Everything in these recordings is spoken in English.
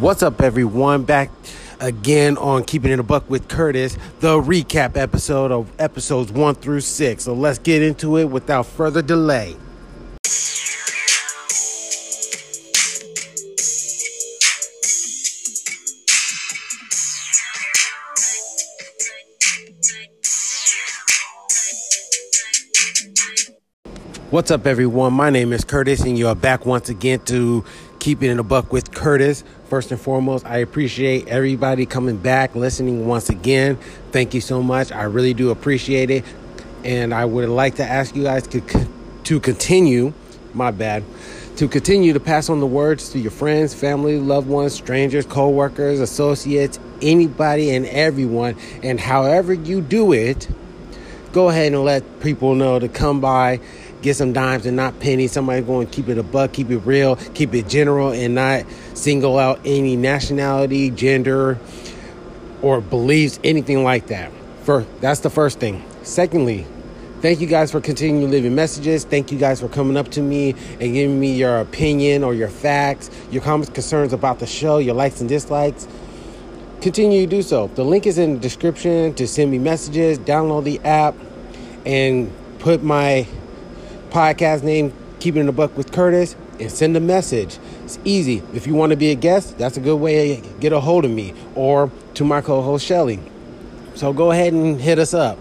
What's up, everyone? Back again on Keeping It a Buck with Curtis, the recap episode of episodes one through six. So let's get into it without further delay. What's up, everyone? My name is Curtis, and you are back once again to Keeping It a Buck with Curtis. First and foremost, I appreciate everybody coming back, listening once again. Thank you so much. I really do appreciate it. And I would like to ask you guys to, to continue, my bad, to continue to pass on the words to your friends, family, loved ones, strangers, co workers, associates, anybody and everyone. And however you do it, go ahead and let people know to come by get some dimes and not pennies. Somebody going to keep it a buck, keep it real, keep it general, and not single out any nationality, gender, or beliefs, anything like that. For that's the first thing. Secondly, thank you guys for continuing leaving messages. Thank you guys for coming up to me and giving me your opinion or your facts, your comments, concerns about the show, your likes and dislikes. Continue to do so. The link is in the description to send me messages, download the app, and put my podcast name, Keeping the Buck with Curtis, and send a message. It's easy. If you want to be a guest, that's a good way to get a hold of me or to my co host, Shelly. So go ahead and hit us up.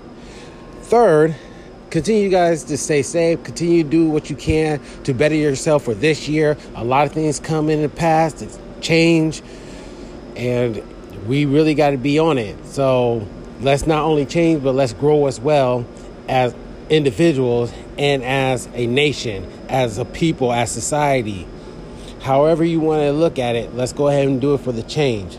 Third, continue you guys to stay safe continue to do what you can to better yourself for this year a lot of things come in the past it's change and we really got to be on it so let's not only change but let's grow as well as individuals and as a nation, as a people, as society. However, you want to look at it, let's go ahead and do it for the change.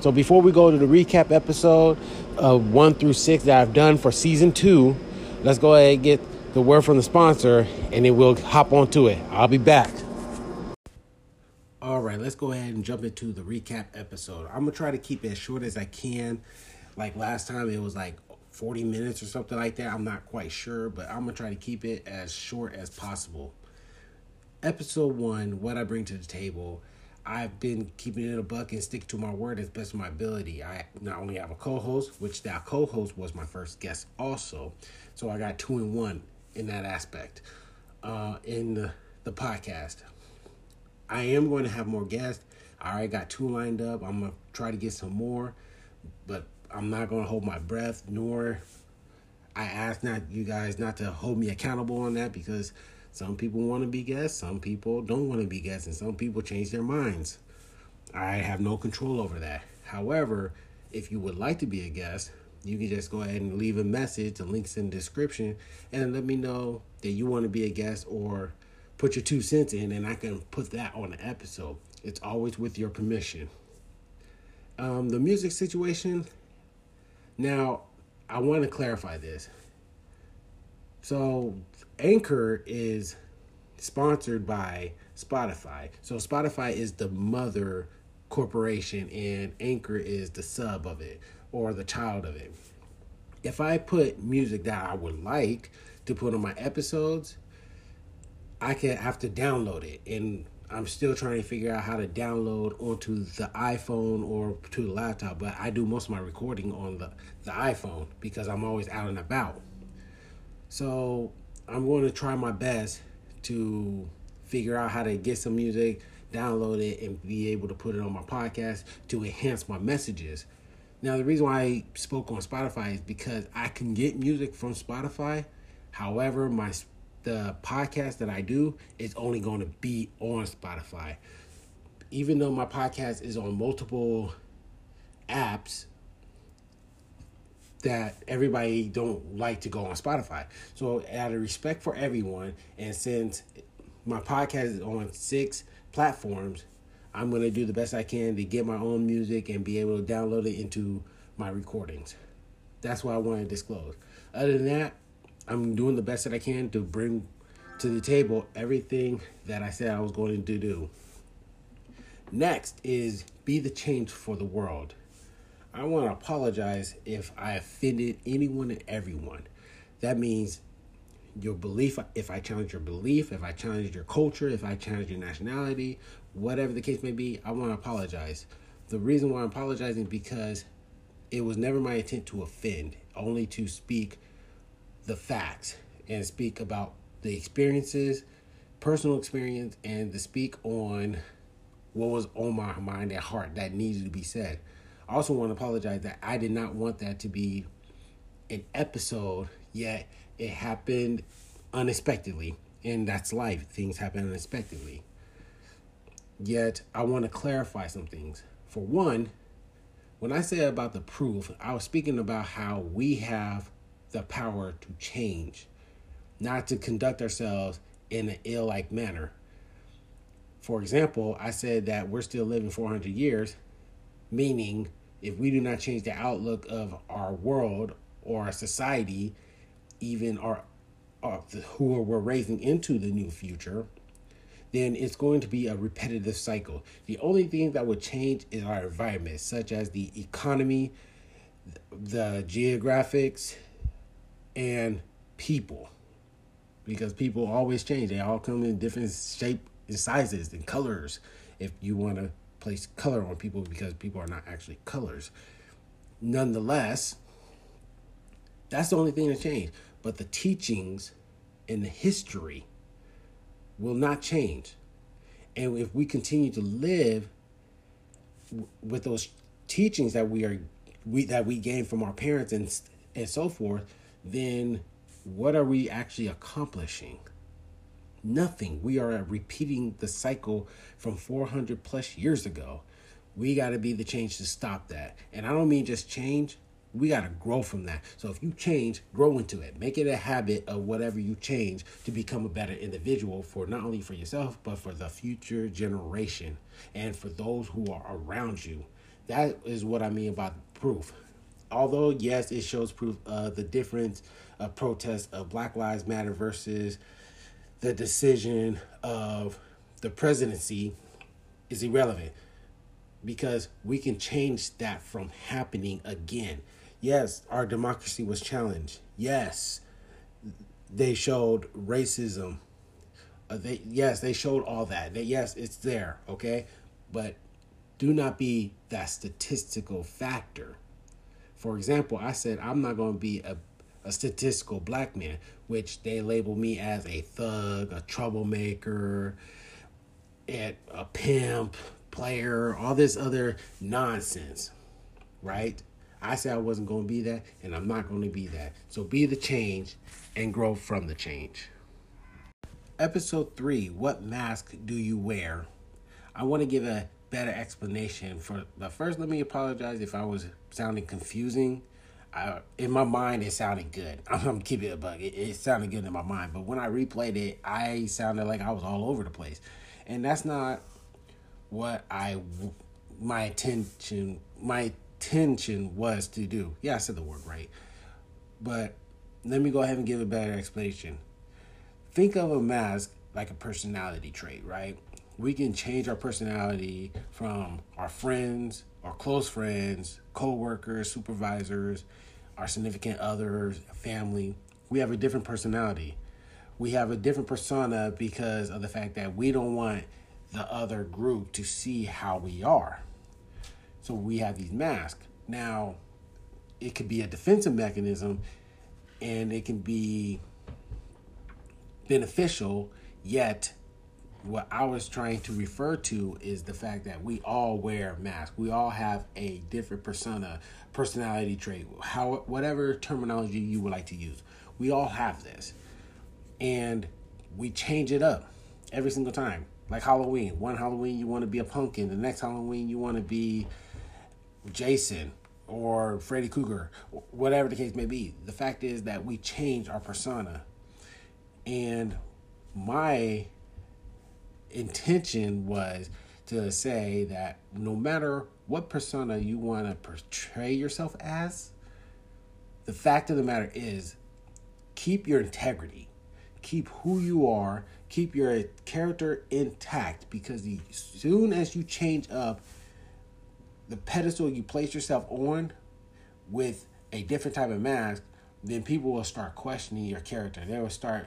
So, before we go to the recap episode of one through six that I've done for season two, let's go ahead and get the word from the sponsor and then we'll hop onto it. I'll be back. All right, let's go ahead and jump into the recap episode. I'm to try to keep it as short as I can. Like last time, it was like 40 minutes or something like that. I'm not quite sure, but I'm to try to keep it as short as possible. Episode one What I Bring to the Table. I've been keeping it a buck and sticking to my word as best of my ability. I not only have a co host, which that co host was my first guest also. So I got two in one in that aspect uh, in the, the podcast. I am going to have more guests. I already got two lined up. I'm to try to get some more. But I'm not gonna hold my breath, nor I ask not you guys not to hold me accountable on that because some people want to be guests, some people don't want to be guests, and some people change their minds. I have no control over that. However, if you would like to be a guest, you can just go ahead and leave a message. The link's in the description, and let me know that you want to be a guest or put your two cents in, and I can put that on the episode. It's always with your permission. Um, the music situation, now, I want to clarify this. So, Anchor is sponsored by Spotify. So, Spotify is the mother corporation, and Anchor is the sub of it or the child of it. If I put music that I would like to put on my episodes, I can have to download it and I'm still trying to figure out how to download onto the iPhone or to the laptop, but I do most of my recording on the, the iPhone because I'm always out and about. So I'm going to try my best to figure out how to get some music, download it, and be able to put it on my podcast to enhance my messages. Now, the reason why I spoke on Spotify is because I can get music from Spotify. However, my the podcast that I do is only going to be on Spotify. Even though my podcast is on multiple apps that everybody don't like to go on Spotify. So out of respect for everyone and since my podcast is on six platforms, I'm to do the best I can to get my own music and be able to download it into my recordings. That's what I want to disclose. Other than that, I'm doing the best that I can to bring to the table everything that I said I was going to do. Next is be the change for the world. I want to apologize if I offended anyone and everyone. That means your belief, if I challenge your belief, if I challenge your culture, if I challenge your nationality, whatever the case may be, I want to apologize. The reason why I'm apologizing because it was never my intent to offend, only to speak the facts and speak about the experiences, personal experience, and to speak on what was on my mind and heart that needed to be said. I also want to apologize that I did not want that to be an episode, yet it happened unexpectedly. And that's life. Things happen unexpectedly. Yet I want to clarify some things. For one, when I say about the proof, I was speaking about how we have the power to change, not to conduct ourselves in an ill like manner. For example, I said that we're still living 400 years, meaning if we do not change the outlook of our world or our society, even our, our who we're raising into the new future, then it's going to be a repetitive cycle. The only thing that would change is our environment, such as the economy, the geographics, and people. Because people always change. They all come in different shape and sizes and colors. If you want to place color on people because people are not actually colors. Nonetheless, that's the only thing that changed. But the teachings and the history will not change. And if we continue to live with those teachings that we are we that we gain from our parents and and so forth, then what are we actually accomplishing? Nothing. We are repeating the cycle from 400 plus years ago. We got to be the change to stop that. And I don't mean just change, we got to grow from that. So if you change, grow into it. Make it a habit of whatever you change to become a better individual for not only for yourself, but for the future generation and for those who are around you. That is what I mean about proof. Although, yes, it shows proof of the difference of protest of Black Lives Matter versus the decision of the presidency is irrelevant because we can change that from happening again. Yes, our democracy was challenged. Yes, they showed racism. Uh, they yes, they showed all that. They, yes, it's there. Okay, but do not be that statistical factor. For example, I said I'm not going to be a a statistical black man, which they label me as a thug, a troublemaker, and a pimp, player, all this other nonsense, right? I said I wasn't going to be that, and I'm not going to be that. So be the change and grow from the change. Episode 3 What mask do you wear? I want to give a better explanation for, but first, let me apologize if I was sounding confusing. I, in my mind, it sounded good. I'm gonna keep it a bug. It, it sounded good in my mind, but when I replayed it, I sounded like I was all over the place, and that's not what I my attention my intention was to do. Yeah, I said the word right. But let me go ahead and give a better explanation. Think of a mask like a personality trait, right? We can change our personality from our friends, our close friends, co-workers, supervisors, our significant others, family. We have a different personality. We have a different persona because of the fact that we don't want the other group to see how we are. So we have these masks. Now, it could be a defensive mechanism and it can be beneficial, yet what I was trying to refer to is the fact that we all wear masks. We all have a different persona, personality trait, how whatever terminology you would like to use. We all have this. And we change it up every single time. Like Halloween. One Halloween you want to be a pumpkin, the next Halloween you want to be Jason or Freddy Krueger, whatever the case may be. The fact is that we change our persona. And my intention was to say that no matter what persona you want to portray yourself as, the fact of the matter is keep your integrity, keep who you are, keep your character intact because as soon as you change up the pedestal you place yourself on with a different type of mask, then people will start questioning your character. They will start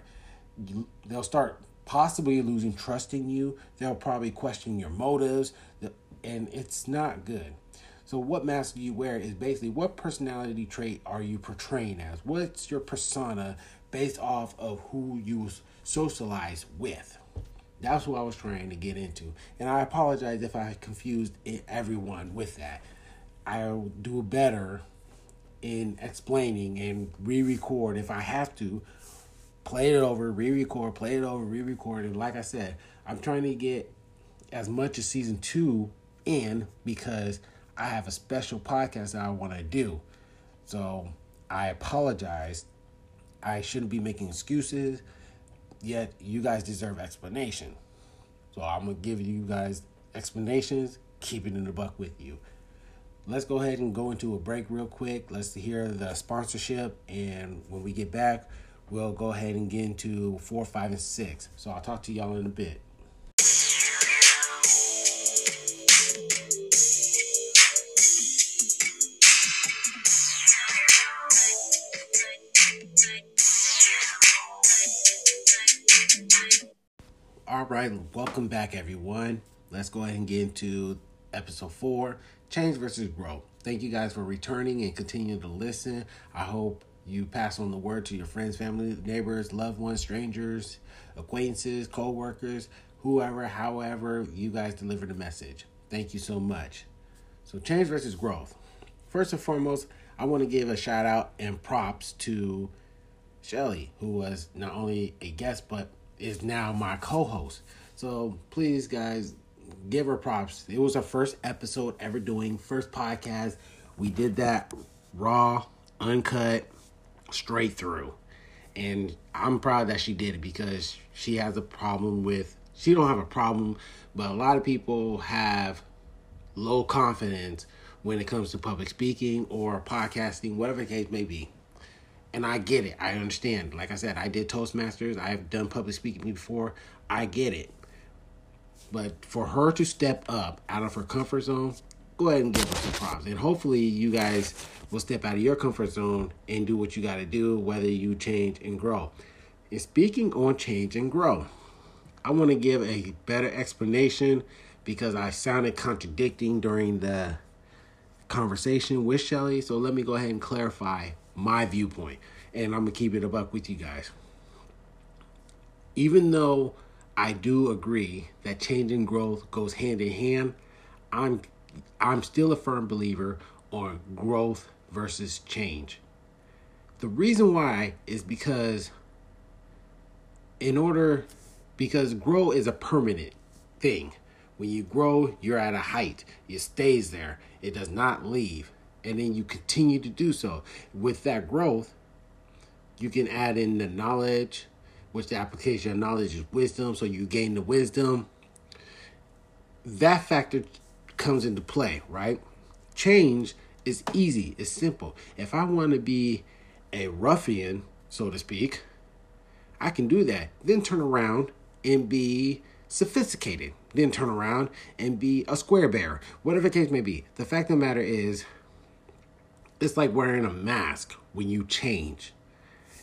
they'll start possibly losing trust in you. They'll probably question your motives, and it's not good. So, what mask do you wear is basically what personality trait are you portraying as? What's your persona based off of who you socialize with? That's what I was trying to get into. And I apologize if I confused everyone with that. I'll do better in explaining and re record if I have to play it over, re-record, play it over, re-record. And like I said, I'm trying to get as much as season two in because I have a special podcast that I want to do. So I apologize. I shouldn't be making excuses, yet you guys deserve explanation. So I'm gonna give you guys explanations, keep it in the buck with you. Let's go ahead and go into a break real quick. Let's hear the sponsorship, and when we get back, we'll go ahead and get into four, five, and six. So I'll talk to y'all in a bit. All right, welcome back, everyone. Let's go ahead and get into episode four change versus grow. Thank you guys for returning and continuing to listen. I hope you pass on the word to your friends, family, neighbors, loved ones, strangers, acquaintances, co workers, whoever, however, you guys deliver the message. Thank you so much. So, change versus growth. First and foremost, I want to give a shout out and props to Shelly, who was not only a guest but is now my co host. So, please, guys, give her props. It was our first episode ever doing, first podcast. We did that raw, uncut, straight through. And I'm proud that she did it because she has a problem with she don't have a problem, but a lot of people have low confidence when it comes to public speaking or podcasting, whatever the case may be. And I get it. I understand. Like I said, I did Toastmasters. I've done public speaking before. I get it. But for her to step up out of her comfort zone, go ahead and give her some props. And hopefully you guys will step out of your comfort zone and do what you got to do, whether you change and grow. And speaking on change and grow, I want to give a better explanation because I sounded contradicting during the conversation with Shelly. So let me go ahead and clarify my viewpoint. And I'm going to keep it a buck with you guys. Even though I do agree that change and growth goes hand in hand, I'm I'm still a firm believer on growth versus change. The reason why is because in order because grow is a permanent thing. When you grow, you're at a height. It stays there. It does not leave. And then you continue to do so. With that growth, you can add in the knowledge, which the application of knowledge is wisdom, so you gain the wisdom. That factor comes into play, right? Change is easy, it's simple. If I want to be a ruffian, so to speak, I can do that. Then turn around and be sophisticated. Then turn around and be a square bear. Whatever the case may be. The fact of the matter is, it's like wearing a mask when you change.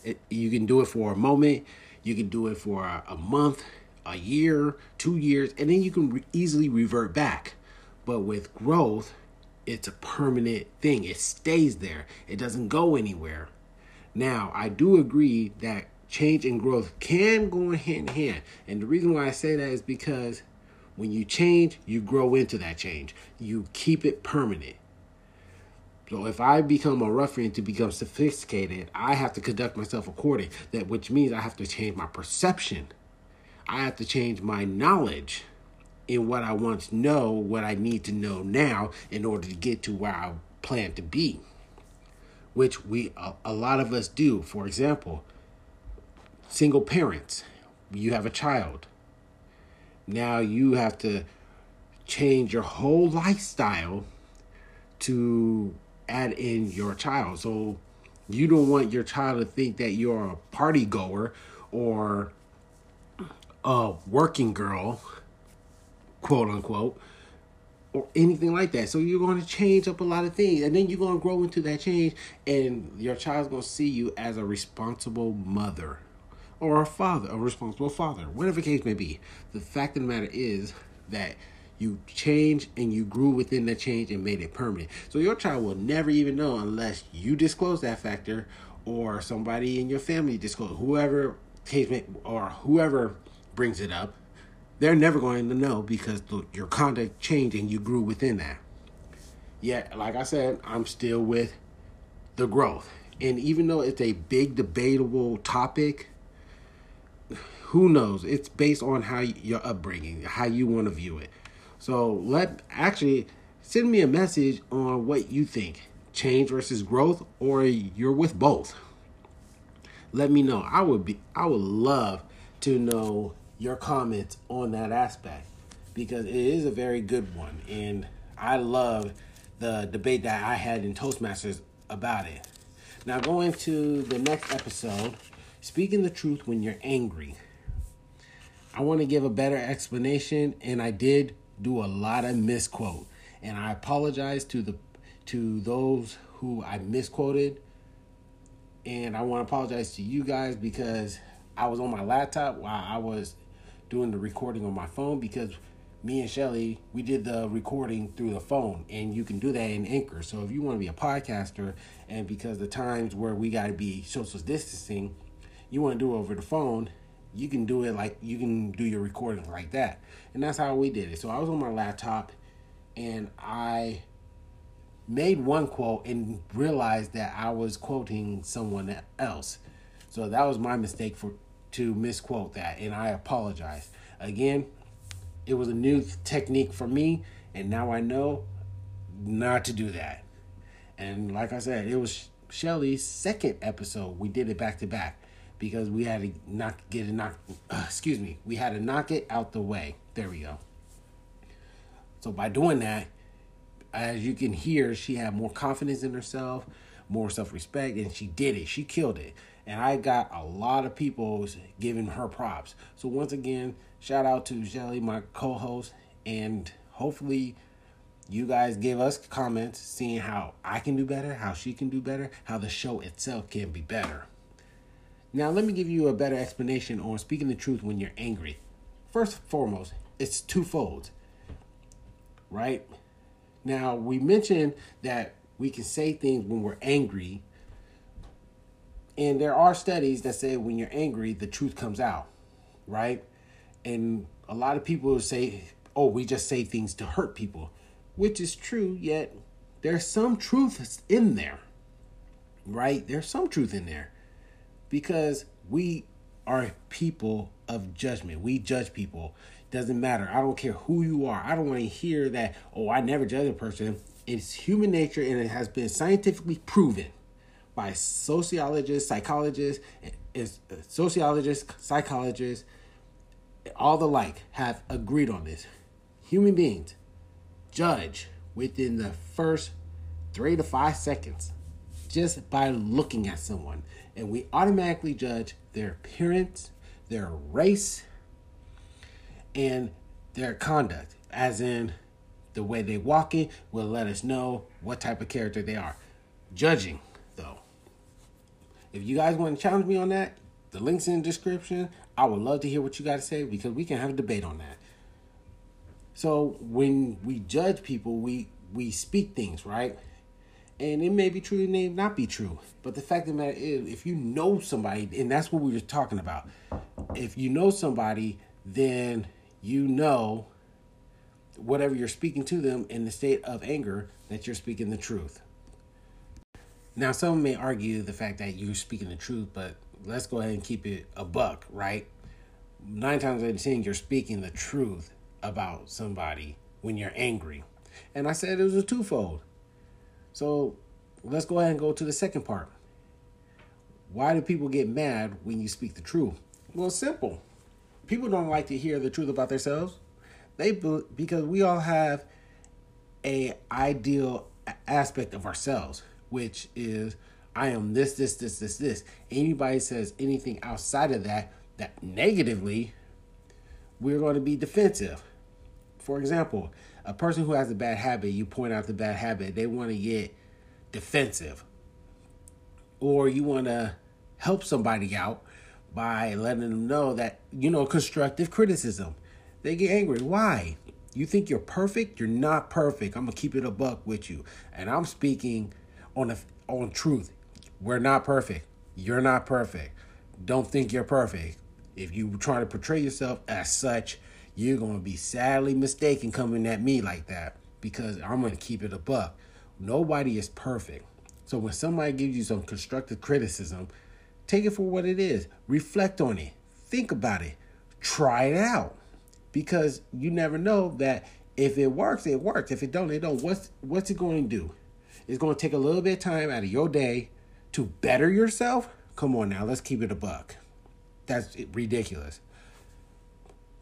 It, you can do it for a moment, you can do it for a, a month, a year, two years, and then you can re- easily revert back. But with growth, it's a permanent thing. It stays there. It doesn't go anywhere. Now, I do agree that change and growth can go hand in hand. And the reason why I say that is because when you change, you grow into that change. You keep it permanent. So if I become a ruffian to become sophisticated, I have to conduct myself according that which means I have to change my perception. I have to change my knowledge in what I want to know, what I need to know now in order to get to where I plan to be. Which we a, a lot of us do. For example, single parents, you have a child. Now you have to change your whole lifestyle to add in your child. So you don't want your child to think that you're a party goer or a working girl quote unquote, or anything like that. So you're going to change up a lot of things, and then you're going to grow into that change, and your child's going to see you as a responsible mother or a father, a responsible father, whatever the case may be. The fact of the matter is that you change and you grew within the change and made it permanent. So your child will never even know unless you disclose that factor or somebody in your family disclose whoever case may, or whoever brings it up. They're never going to know because your conduct changed and you grew within that. Yet, like I said, I'm still with the growth. And even though it's a big debatable topic, who knows? It's based on how your upbringing, how you want to view it. So let actually send me a message on what you think change versus growth, or you're with both. Let me know. I would be I would love to know your comments on that aspect because it is a very good one and I love the debate that I had in Toastmasters about it. Now going to the next episode, speaking the truth when you're angry. I want to give a better explanation and I did do a lot of misquote and I apologize to the to those who I misquoted. And I want to apologize to you guys because I was on my laptop while I was doing the recording on my phone because me and Shelly, we did the recording through the phone, and you can do that in Anchor. So if you want to be a podcaster, and because the times where we got to be social distancing, you want to do it over the phone, you can do it like you can do your recording like that, and that's how we did it. So I was on my laptop, and I made one quote and realized that I was quoting someone else. So that was my mistake for to misquote that, and I apologize again it was a new technique for me, and now I know not to do that. And like I said, it was Shelly's second episode. We did it back to back because we had to knock get it knock. Uh, excuse me, we had to knock it out the way. There we go. So by doing that, as you can hear, she had more confidence in herself, more self respect, and she did it. She killed it. And I got a lot of people giving her props. So once again, shout out to Shelly, my co-host, and hopefully you guys give us comments seeing how I can do better, how she can do better, how the show itself can be better. Now, let me give you a better explanation on speaking the truth when you're angry. First and foremost, it's twofold, right? Now, we mentioned that we can say things when we're angry and there are studies that say when you're angry, the truth comes out, right? And a lot of people say, oh, we just say things to hurt people, which is true, yet there's some truth in there, right? There's some truth in there because we are people of judgment. We judge people. Doesn't matter. I don't care who you are. I don't want to hear that, oh, I never judge a person. It's human nature and it has been scientifically proven by sociologists, psychologists, is uh, sociologists, psychologists, all the like have agreed on this. Human beings judge within the first three to five seconds just by looking at someone. And we automatically judge their appearance, their race, and their conduct, as in the way they walk in will let us know what type of character they are. Judging if you guys want to challenge me on that, the link's in the description. I would love to hear what you got to say because we can have a debate on that. So when we judge people, we we speak things, right? And it may be true, it may not be true. But the fact of the matter is, if you know somebody, and that's what we were talking about, if you know somebody, then you know whatever you're speaking to them in the state of anger that you're speaking the truth. Now, some may argue the fact that you're speaking the truth, but let's go ahead and keep it a buck, right? Nine times out of ten, you're speaking the truth about somebody when you're angry. And I said it was a twofold. So let's go ahead and go to the second part. Why do people get mad when you speak the truth? Well, simple. People don't like to hear the truth about themselves. They because we all have a ideal aspect of ourselves which is I am this, this, this, this, this. Anybody says anything outside of that, that negatively, we're going to be defensive. For example, a person who has a bad habit, you point out the bad habit, they want to get defensive. Or you want to help somebody out, by letting them know that, you know, constructive criticism. They get angry. Why? You think you're perfect? You're not perfect. I'm gonna keep it a buck with you. And I'm speaking on the on truth. We're not perfect. You're not perfect. Don't think you're perfect. If you try to portray yourself as such, you're gonna be sadly mistaken coming at me like that because I'm gonna keep it a buck. Nobody is perfect. So when somebody gives you some constructive criticism, take it for what it is. Reflect on it. Think about it. Try it out. Because you never know that if it works, it works. If it don't, it don't. What's what's it going to do? It's going to take a little bit of time out of your day to better yourself. Come on now, let's keep it a buck. That's ridiculous.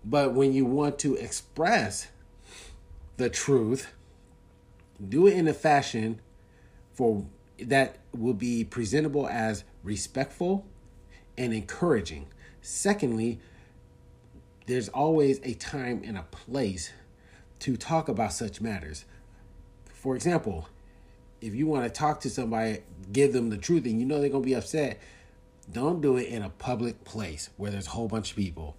But when you want to express the truth, do it in a fashion for that will be presentable as respectful and encouraging. Secondly, there's always a time and a place to talk about such matters. For example, if you want to talk to somebody, give them the truth, and you know they're going to be upset, don't do it in a public place where there's a whole bunch of people.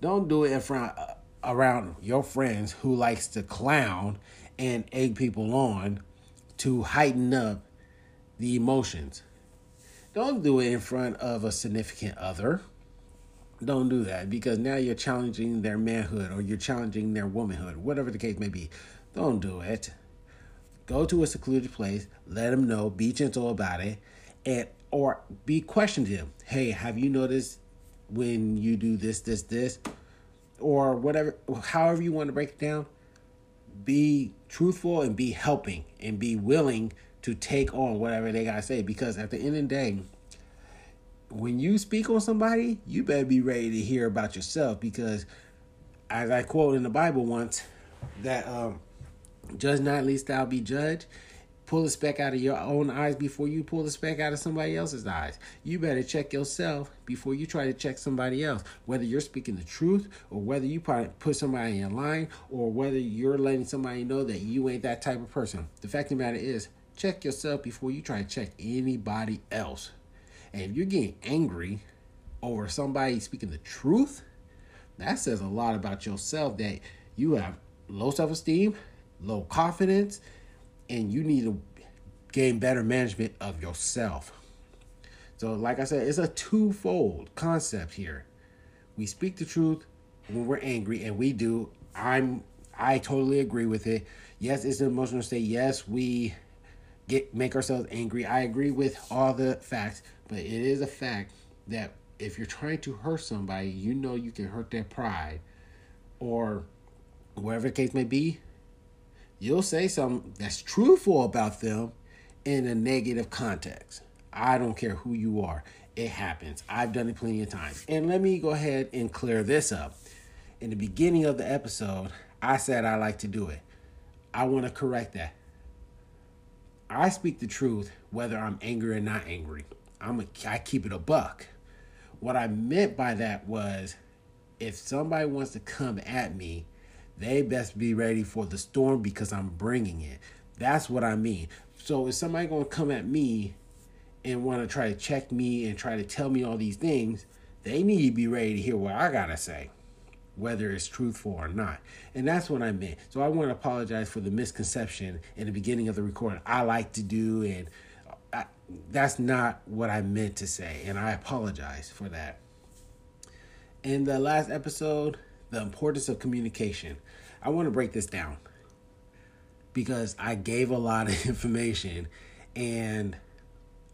Don't do it in front uh, around your friends who likes to clown and egg people on to heighten up the emotions. Don't do it in front of a significant other. Don't do that because now you're challenging their manhood or you're challenging their womanhood, whatever the case may be. Don't do it. Go to a secluded place, let them know, be gentle about it, and or be questioned him. Hey, have you noticed when you do this, this, this, or whatever, however you want to break it down? Be truthful and be helping and be willing to take on whatever they gotta say because at the end of the day when you speak on somebody you better be ready to hear about yourself because as i quote in the bible once that um judge not least thou be judged pull the speck out of your own eyes before you pull the speck out of somebody else's eyes. You better check yourself before you try to check somebody else. Whether you're speaking the truth or whether you put somebody in line or whether you're letting somebody know that you ain't that type of person. The fact of the matter is, check yourself before you try to check anybody else. And if you're getting angry over somebody speaking the truth, that says a lot about yourself that you have low self esteem, low confidence, and you need to gain better management of yourself. So, like I said, it's a twofold concept here. We speak the truth when we're angry, and we do. I'm I totally agree with it. Yes, it's an emotional state. Yes, we get make ourselves angry. I agree with all the facts, but it is a fact that if you're trying to hurt somebody, you know you can hurt their pride or whatever the case may be. You'll say something that's truthful about them in a negative context. I don't care who you are. It happens. I've done it plenty of times. And let me go ahead and clear this up. In the beginning of the episode, I said I like to do it. I want to correct that. I speak the truth whether I'm angry or not angry. I'm a, I keep it a buck. What I meant by that was if somebody wants to come at me, they best be ready for the storm because I'm bringing it. That's what I mean. So if somebody going to come at me and want to try to check me and try to tell me all these things, they need to be ready to hear what I got to say whether it's truthful or not. And that's what I meant. So I want to apologize for the misconception in the beginning of the recording. I like to do, and I, that's not what I meant to say. And I apologize for that. In the last episode, the importance of communication. I want to break this down because I gave a lot of information and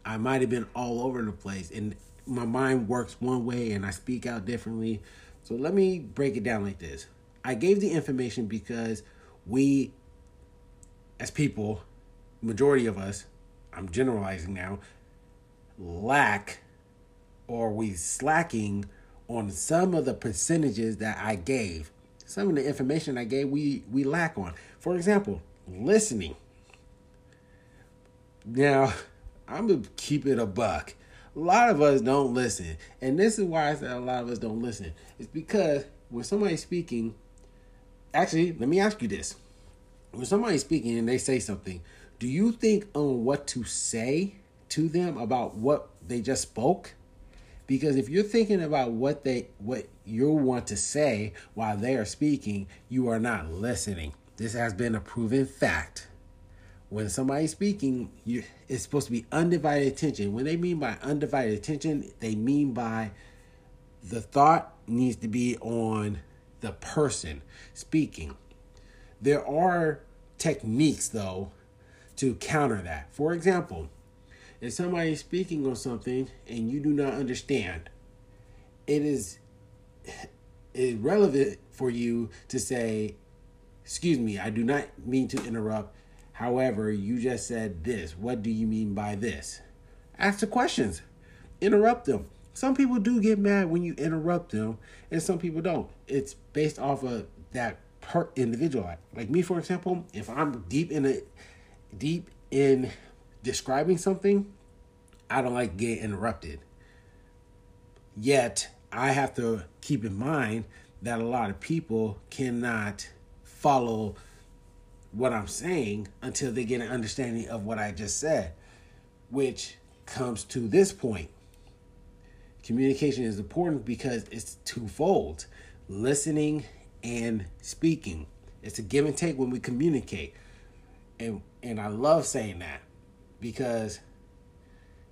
I might have been all over the place and my mind works one way and I speak out differently so let me break it down like this. I gave the information because we, as people, majority of us, I'm generalizing now, lack or we slacking on some of the percentages that I gave. Some of the information I gave, we we lack on. For example, listening. Now, I'm gonna keep it a buck a lot of us don't listen. And this is why I said a lot of us don't listen. It's because when somebody's speaking, actually, let me ask you this. When somebody's speaking and they say something, do you think on what to say to them about what they just spoke? Because if you're thinking about what they what you want to say while they are speaking, you are not listening. This has been a proven fact. When somebody's speaking, you it's supposed to be undivided attention. When they mean by undivided attention, they mean by the thought needs to be on the person speaking. There are techniques though to counter that. For example, if somebody is speaking on something and you do not understand, it is irrelevant for you to say, Excuse me, I do not mean to interrupt. However, you just said this. What do you mean by this? Ask the questions, interrupt them. Some people do get mad when you interrupt them, and some people don't. It's based off of that per individual. Like me, for example, if I'm deep in a deep in describing something, I don't like getting interrupted. Yet, I have to keep in mind that a lot of people cannot follow what I'm saying until they get an understanding of what I just said, which comes to this point. Communication is important because it's twofold listening and speaking. It's a give and take when we communicate. And and I love saying that because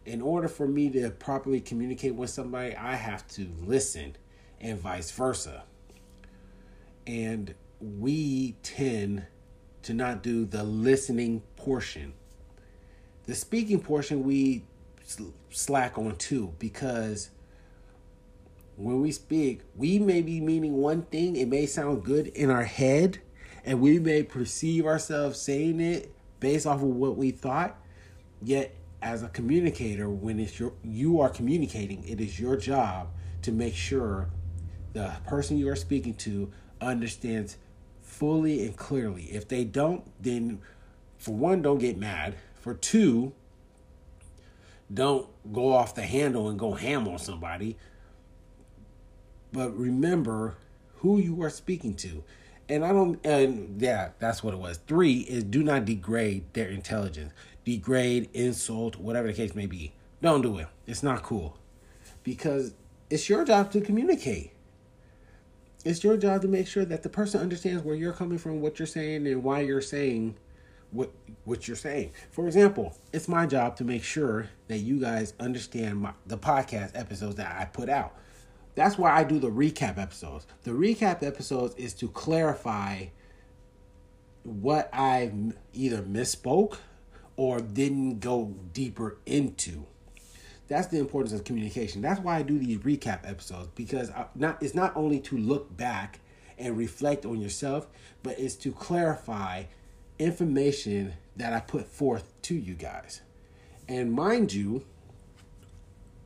in order for me to properly communicate with somebody, I have to listen and vice versa. And we tend to not do the listening portion. The speaking portion we slack on too because when we speak, we may be meaning one thing, it may sound good in our head, and we may perceive ourselves saying it based off of what we thought, yet as a communicator, when it's your you are communicating, it is your job to make sure the person you are speaking to understands fully and clearly. If they don't, then for one, don't get mad. For two, don't go off the handle and go ham on somebody. But remember who you are speaking to. And I don't, and yeah, that's what it was. Three is do not degrade their intelligence degrade, insult, whatever the case may be. Don't do it. It's not cool. Because it's your job to communicate. It's your job to make sure that the person understands where you're coming from, what you're saying, and why you're saying what what you're saying. For example, it's my job to make sure that you guys understand my, the podcast episodes that I put out. That's why I do the recap episodes. The recap episodes is to clarify what I either misspoke or didn't go deeper into. That's the importance of communication. That's why I do these recap episodes because not it's not only to look back and reflect on yourself, but it's to clarify information that I put forth to you guys. And mind you,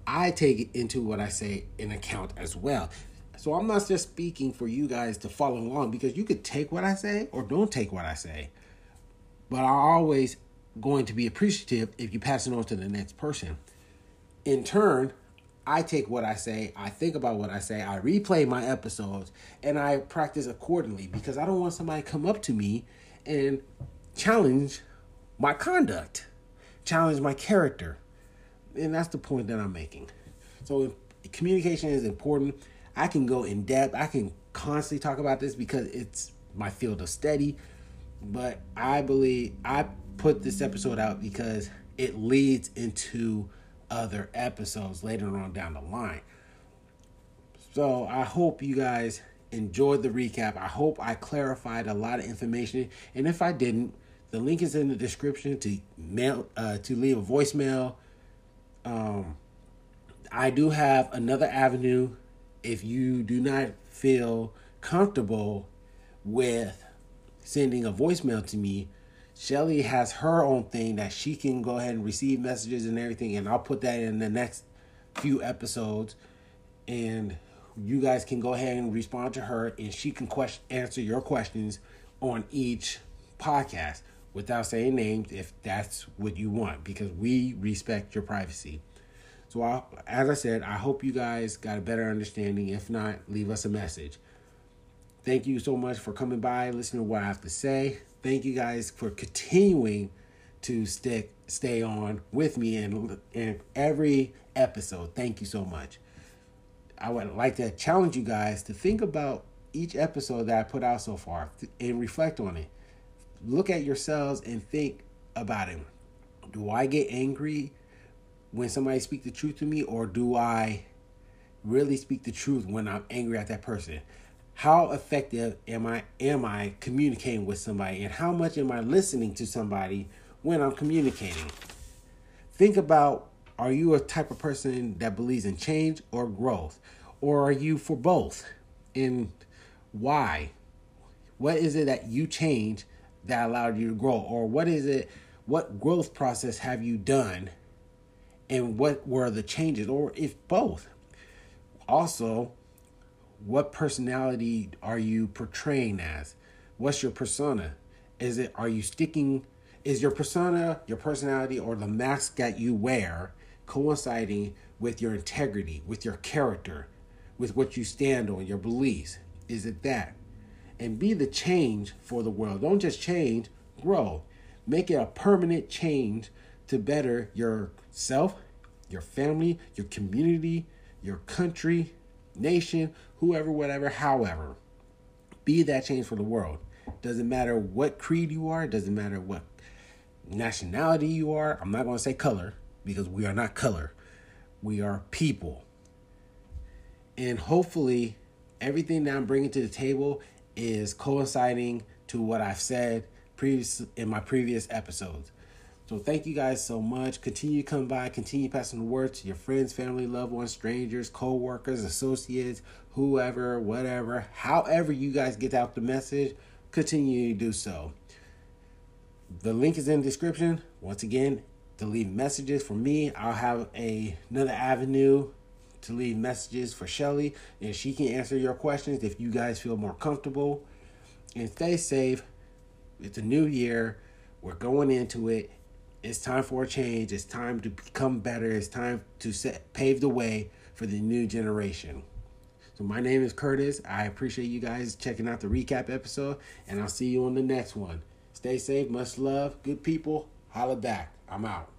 I take into what I say in account as well. So I'm not just speaking for you guys to follow along because you could take what I say or don't take what I say. But I always going to be appreciative if you pass it on to the next person. In turn, I take what I say, I think about what I say, I replay my episodes, and I practice accordingly because I don't want somebody to come up to me and challenge my conduct, challenge my character. And that's the point that I'm making. So communication is important. I can go in depth. I can constantly talk about this because it's my field of study. But I believe I put this episode out because it leads into other episodes later on down the line. So I hope you guys enjoyed the recap. I hope I clarified a lot of information. And if I didn't, the link is in the description to mail uh, to leave a voicemail. Um, I do have another avenue if you do not feel comfortable with sending a voicemail to me Shelly has her own thing that she can go ahead and receive messages and everything, and I'll put that in the next few episodes, and you guys can go ahead and respond to her, and she can question answer your questions on each podcast without saying names if that's what you want, because we respect your privacy. So, I, as I said, I hope you guys got a better understanding. If not, leave us a message. Thank you so much for coming by, listening to what I have to say thank you guys for continuing to stick stay on with me in, in every episode. Thank you so much. I would like to challenge you guys to think about each episode that I put out so far and reflect on it. Look at yourselves and think about it. Do I get angry when somebody speaks the truth to me, or do I really speak the truth when I'm angry at that person? How effective am I am I communicating with somebody and how much am I listening to somebody when I'm communicating? Think about are you a type of person that believes in change or growth? Or are you for both? And why? What is it that you change that allowed you to grow? Or what is it, what growth process have you done? And what were the changes? Or if both? Also, what personality are you portraying as? What's your persona? Is it, are you sticking, is your persona, your personality, or the mask that you wear coinciding with your integrity, with your character, with what you stand on, your beliefs? Is it that? And be the change for the world. Don't just change, grow. Make it a permanent change to better yourself, your family, your community, your country, nation, whoever, whatever, however. Be that change for the world. Doesn't matter what creed you are, doesn't matter what nationality you are. I'm not going to say color because we are not color. We are people. And hopefully everything that I'm bringing to the table is coinciding to what I've said previous in my previous episodes. So thank you guys so much. Continue to come by, continue passing the word to your friends, family, loved ones, strangers, co-workers, associates, whoever, whatever. However you guys get out the message, continue to do so. The link is in the description. Once again, to leave messages for me, I'll have a another avenue to leave messages for Shelly, and she can answer your questions if you guys feel more comfortable. And stay safe. It's a new year. We're going into it. It's time for a change. It's time to become better. It's time to set pave the way for the new generation. So my name is Curtis. I appreciate you guys checking out the recap episode, and I'll see you on the next one. Stay safe, much love, good people. Holla back. I'm out.